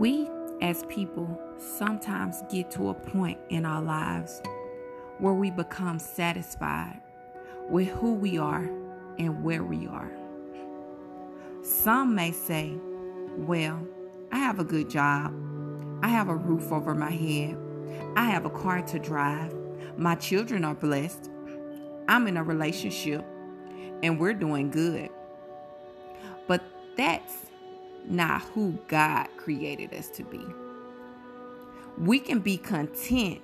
We as people sometimes get to a point in our lives where we become satisfied with who we are and where we are. Some may say, Well, I have a good job. I have a roof over my head. I have a car to drive. My children are blessed. I'm in a relationship and we're doing good. But that's not who God created us to be. We can be content,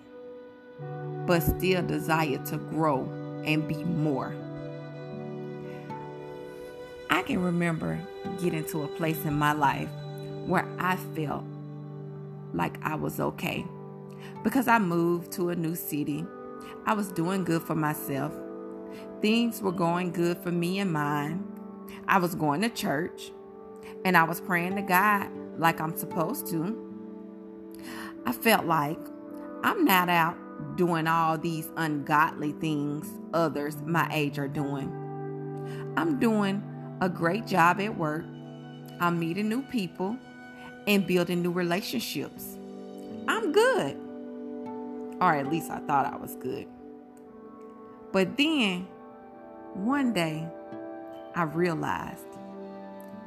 but still desire to grow and be more. I can remember getting to a place in my life where I felt like I was okay because I moved to a new city. I was doing good for myself. Things were going good for me and mine. I was going to church and I was praying to God like I'm supposed to. I felt like I'm not out doing all these ungodly things others my age are doing. I'm doing a great job at work. I'm meeting new people and building new relationships. I'm good. Or at least I thought I was good. But then one day I realized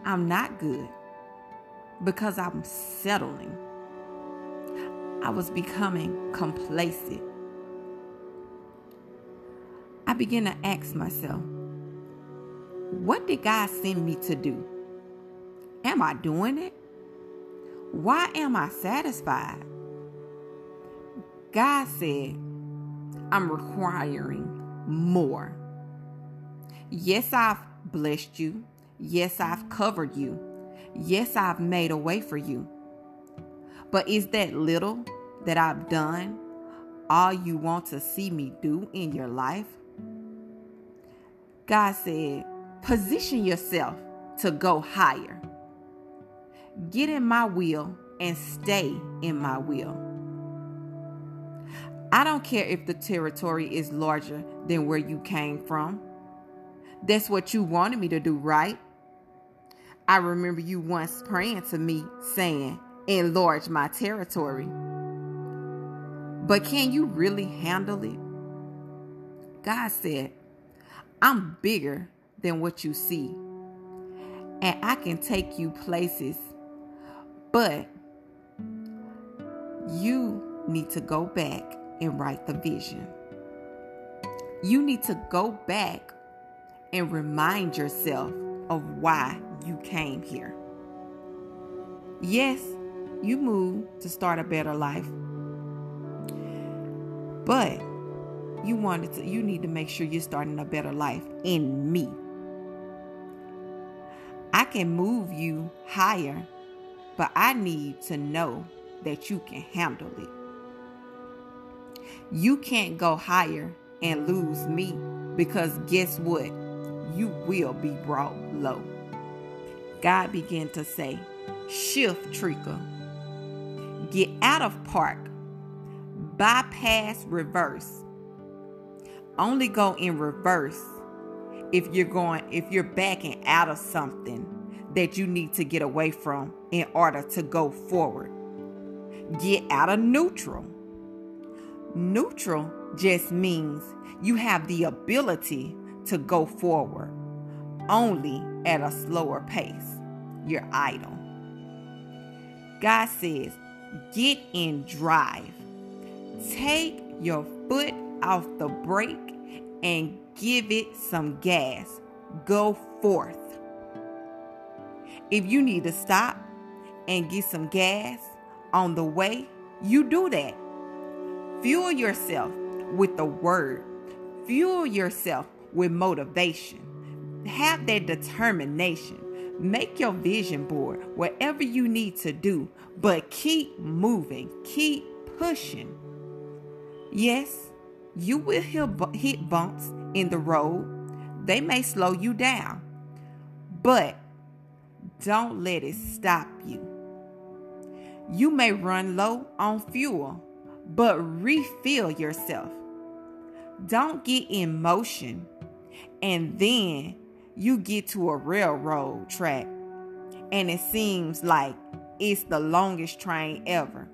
I'm not good because I'm settling. I was becoming complacent. I began to ask myself, what did God send me to do? Am I doing it? Why am I satisfied? God said, I'm requiring more. Yes, I've blessed you. Yes, I've covered you. Yes, I've made a way for you. But is that little that I've done all you want to see me do in your life? God said, position yourself to go higher. Get in my will and stay in my will. I don't care if the territory is larger than where you came from. That's what you wanted me to do, right? I remember you once praying to me saying, enlarge my territory. But can you really handle it? God said, I'm bigger than what you see, and I can take you places, but you need to go back and write the vision. You need to go back and remind yourself of why you came here. Yes, you moved to start a better life. But you wanted to you need to make sure you're starting a better life in me. I can move you higher, but I need to know that you can handle it. You can't go higher and lose me because guess what? You will be brought low. God began to say, Shift, Trika. Get out of park. Bypass reverse. Only go in reverse if you're going, if you're backing out of something that you need to get away from in order to go forward. Get out of neutral Neutral just means you have the ability to go forward, only at a slower pace. You're idle. God says, get in drive. Take your foot off the brake and give it some gas. Go forth. If you need to stop and get some gas on the way, you do that. Fuel yourself with the word. Fuel yourself with motivation. Have that determination. Make your vision board whatever you need to do, but keep moving, keep pushing. Yes, you will hit bumps in the road. They may slow you down, but don't let it stop you. You may run low on fuel, but refill yourself. Don't get in motion and then you get to a railroad track and it seems like it's the longest train ever.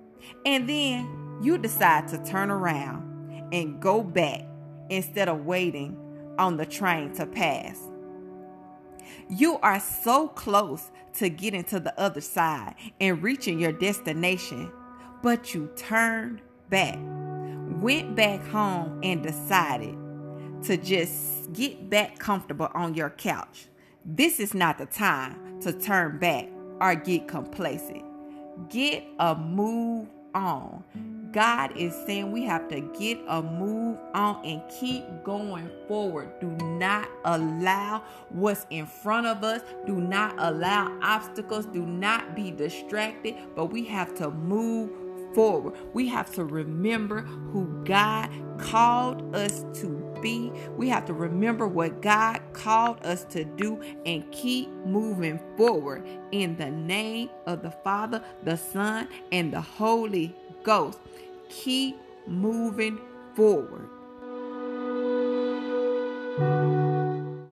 And then you decide to turn around and go back instead of waiting on the train to pass. You are so close to getting to the other side and reaching your destination, but you turned back, went back home, and decided to just get back comfortable on your couch. This is not the time to turn back or get complacent. Get a move on. God is saying we have to get a move on and keep going forward. Do not allow what's in front of us. Do not allow obstacles. Do not be distracted, but we have to move forward. We have to remember who God called us to be. We have to remember what God called us to do and keep moving forward in the name of the Father, the Son, and the Holy Ghost. Keep moving forward.